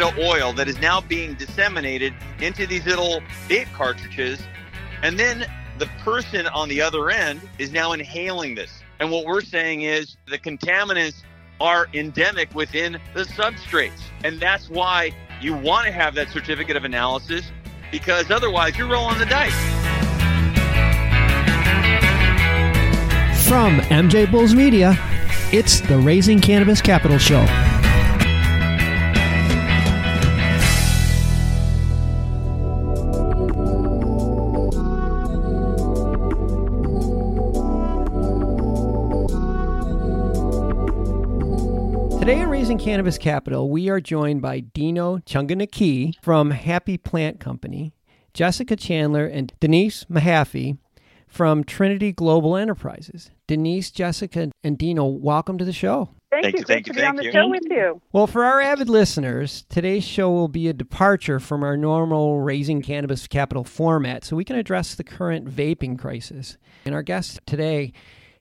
bit of oil that is now being disseminated into these little vape cartridges. And then the person on the other end is now inhaling this. And what we're saying is the contaminants are endemic within the substrates. And that's why you want to have that certificate of analysis because otherwise you're rolling the dice. From MJ Bulls Media, it's the Raising Cannabis Capital Show. Today Raising Cannabis Capital, we are joined by Dino Chunganaki from Happy Plant Company, Jessica Chandler, and Denise Mahaffey from Trinity Global Enterprises. Denise, Jessica, and Dino, welcome to the show. Thank, Thank you. you, thank Good you, to be on thank the you. show with you. Well, for our avid listeners, today's show will be a departure from our normal Raising Cannabis Capital format so we can address the current vaping crisis. And our guests today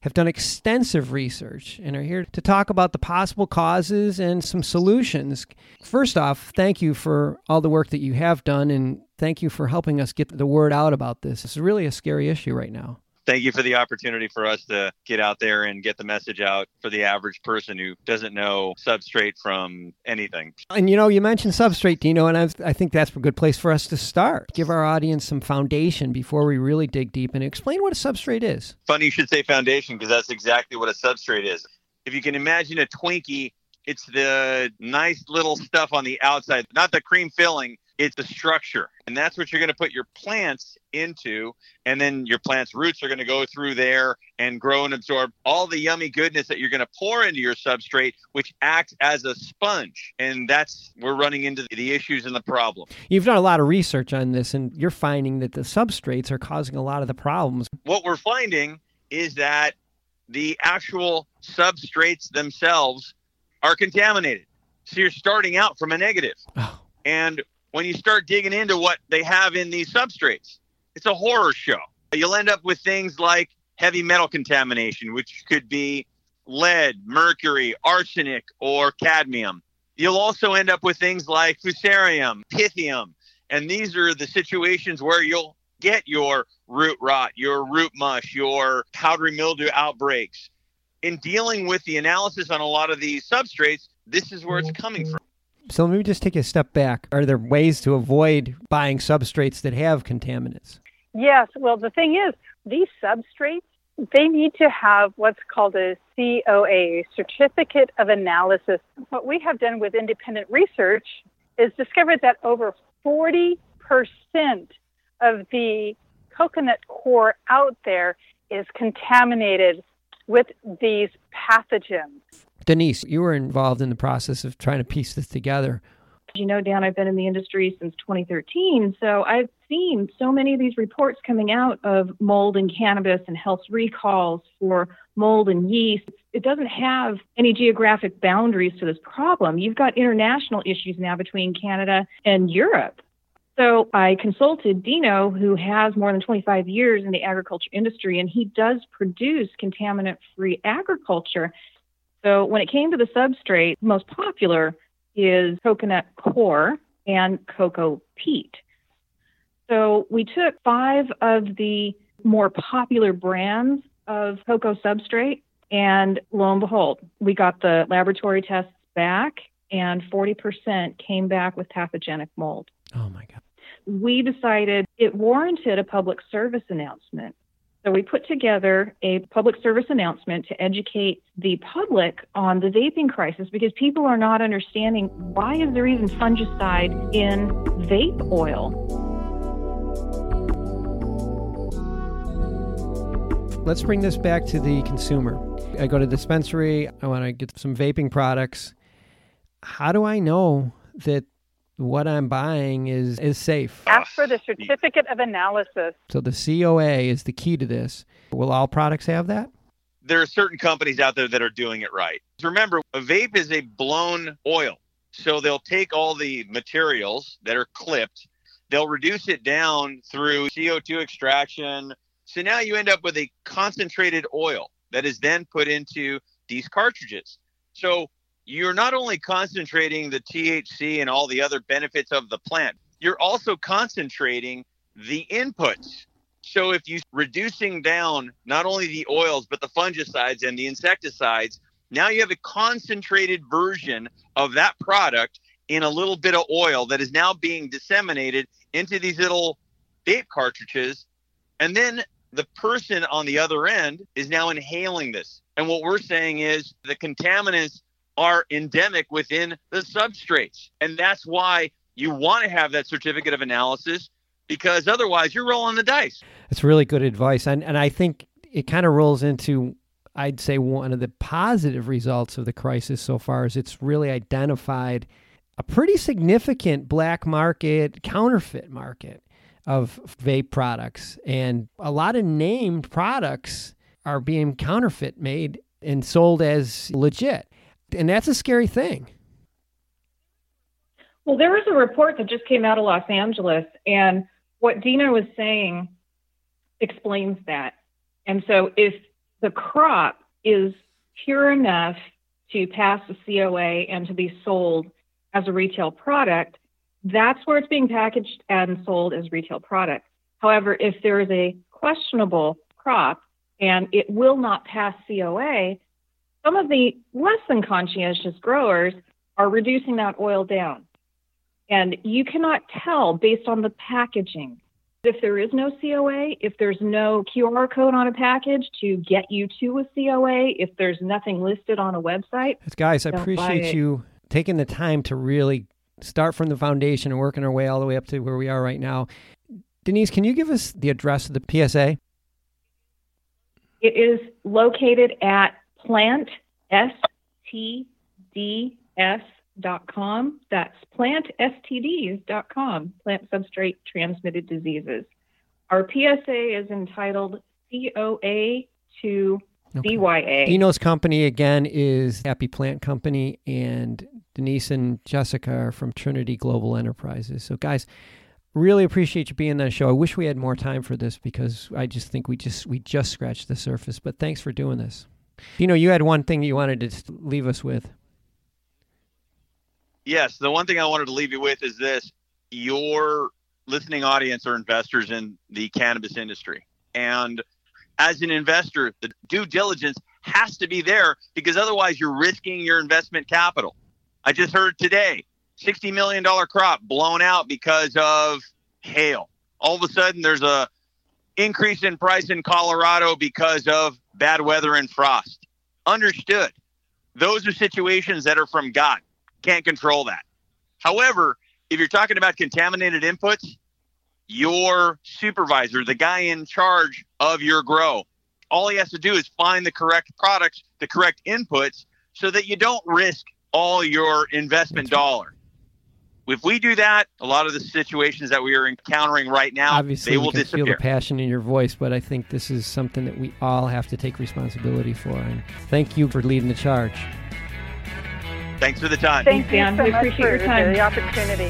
have done extensive research and are here to talk about the possible causes and some solutions. First off, thank you for all the work that you have done and thank you for helping us get the word out about this. It's really a scary issue right now. Thank you for the opportunity for us to get out there and get the message out for the average person who doesn't know substrate from anything. And you know, you mentioned substrate, Dino, and I, I think that's a good place for us to start. Give our audience some foundation before we really dig deep and explain what a substrate is. Funny you should say foundation because that's exactly what a substrate is. If you can imagine a Twinkie, it's the nice little stuff on the outside, not the cream filling, it's a structure. And that's what you're going to put your plants into. And then your plant's roots are going to go through there and grow and absorb all the yummy goodness that you're going to pour into your substrate, which acts as a sponge. And that's, we're running into the issues and the problem. You've done a lot of research on this, and you're finding that the substrates are causing a lot of the problems. what we're finding is that the actual substrates themselves are contaminated. So you're starting out from a negative. Oh. And when you start digging into what they have in these substrates, it's a horror show. You'll end up with things like heavy metal contamination, which could be lead, mercury, arsenic, or cadmium. You'll also end up with things like fusarium, pythium, and these are the situations where you'll get your root rot, your root mush, your powdery mildew outbreaks. In dealing with the analysis on a lot of these substrates, this is where it's coming from. So let me just take a step back. Are there ways to avoid buying substrates that have contaminants? Yes. Well, the thing is, these substrates, they need to have what's called a COA, Certificate of Analysis. What we have done with independent research is discovered that over 40% of the coconut coir out there is contaminated with these pathogens. Denise, you were involved in the process of trying to piece this together. you know, Dan, I've been in the industry since 2013. So I've seen so many of these reports coming out of mold and cannabis and health recalls for mold and yeast. It doesn't have any geographic boundaries to this problem. You've got international issues now between Canada and Europe. So I consulted Dino, who has more than 25 years in the agriculture industry, and he does produce contaminant free agriculture. So when it came to the substrate, most popular is coconut coir and coco peat. So we took five of the more popular brands of cocoa substrate, and lo and behold, we got the laboratory tests back, and 40% came back with pathogenic mold. Oh my God. We decided it warranted a public service announcement. So we put together a public service announcement to educate the public on the vaping crisis because people are not understanding why is there even fungicide in vape oil. Let's bring this back to the consumer. I go to the dispensary, I want to get some vaping products. How do I know that what I'm buying is is safe? Ask ah, for the Certificate of Analysis. So the COA is the key to this. Will all products have that? There are certain companies out there that are doing it right. Remember, a vape is a blown oil. So they'll take all the materials that are clipped, they'll reduce it down through CO2 extraction. So now you end up with a concentrated oil that is then put into these cartridges. So you're not only concentrating the THC and all the other benefits of the plant, you're also concentrating the inputs. So if you're reducing down not only the oils but the fungicides and the insecticides, now you have a concentrated version of that product in a little bit of oil that is now being disseminated into these little vape cartridges. And then the person on the other end is now inhaling this. And what we're saying is the contaminants are endemic within the substrates. And that's why you want to have that certificate of analysis because otherwise you're rolling the dice. That's really good advice. And, and I think it kind of rolls into, I'd say, one of the positive results of the crisis so far is it's really identified a pretty significant black market, counterfeit market of vape products. And a lot of named products are being counterfeit made and sold as legit. And that's a scary thing. Well, there was a report that just came out of Los Angeles, and what Dino was saying explains that. And so, if the crop is pure enough to pass the COA and to be sold as a retail product, that's where it's being packaged and sold as retail product. However, if there is a questionable crop and it will not pass COA, some of the less than conscientious growers are reducing that oil down. And you cannot tell based on the packaging. If there is no COA, if there's no QR code on a package to get you to a COA, if there's nothing listed on a website. Guys, I appreciate you taking the time to really start from the foundation and working our way all the way up to where we are right now. Denise, can you give us the address of the PSA? It is located at plant com. That's plantstds.com, plant substrate transmitted diseases. Our PSA is entitled COA to okay. DYA. Dino's company again is Happy Plant Company, and Denise and Jessica are from Trinity Global Enterprises. So, guys, really appreciate you being on the show. I wish we had more time for this because I just think we just we just scratched the surface. But thanks for doing this. You know, you had one thing you wanted to leave us with. Yes, the one thing I wanted to leave you with is this: your listening audience are investors in the cannabis industry, and as an investor, the due diligence has to be there because otherwise you're risking your investment capital. I just heard today, $60 million crop blown out because of hail. All of a sudden there's a increase in price in Colorado because of bad weather and frost. Understood. Those are situations that are from God. Can't control that. However, if you're talking about contaminated inputs, your supervisor, the guy in charge of your grow, all he has to do is find the correct products, the correct inputs, so that you don't risk all your investment dollar. If we do that, a lot of the situations that we are encountering right now, Obviously, they will we can disappear. feel the passion in your voice, but I think this is something that we all have to take responsibility for. And thank you for leading the charge. Thanks for the time. Thanks, Dan. you so we appreciate your time. And the opportunity.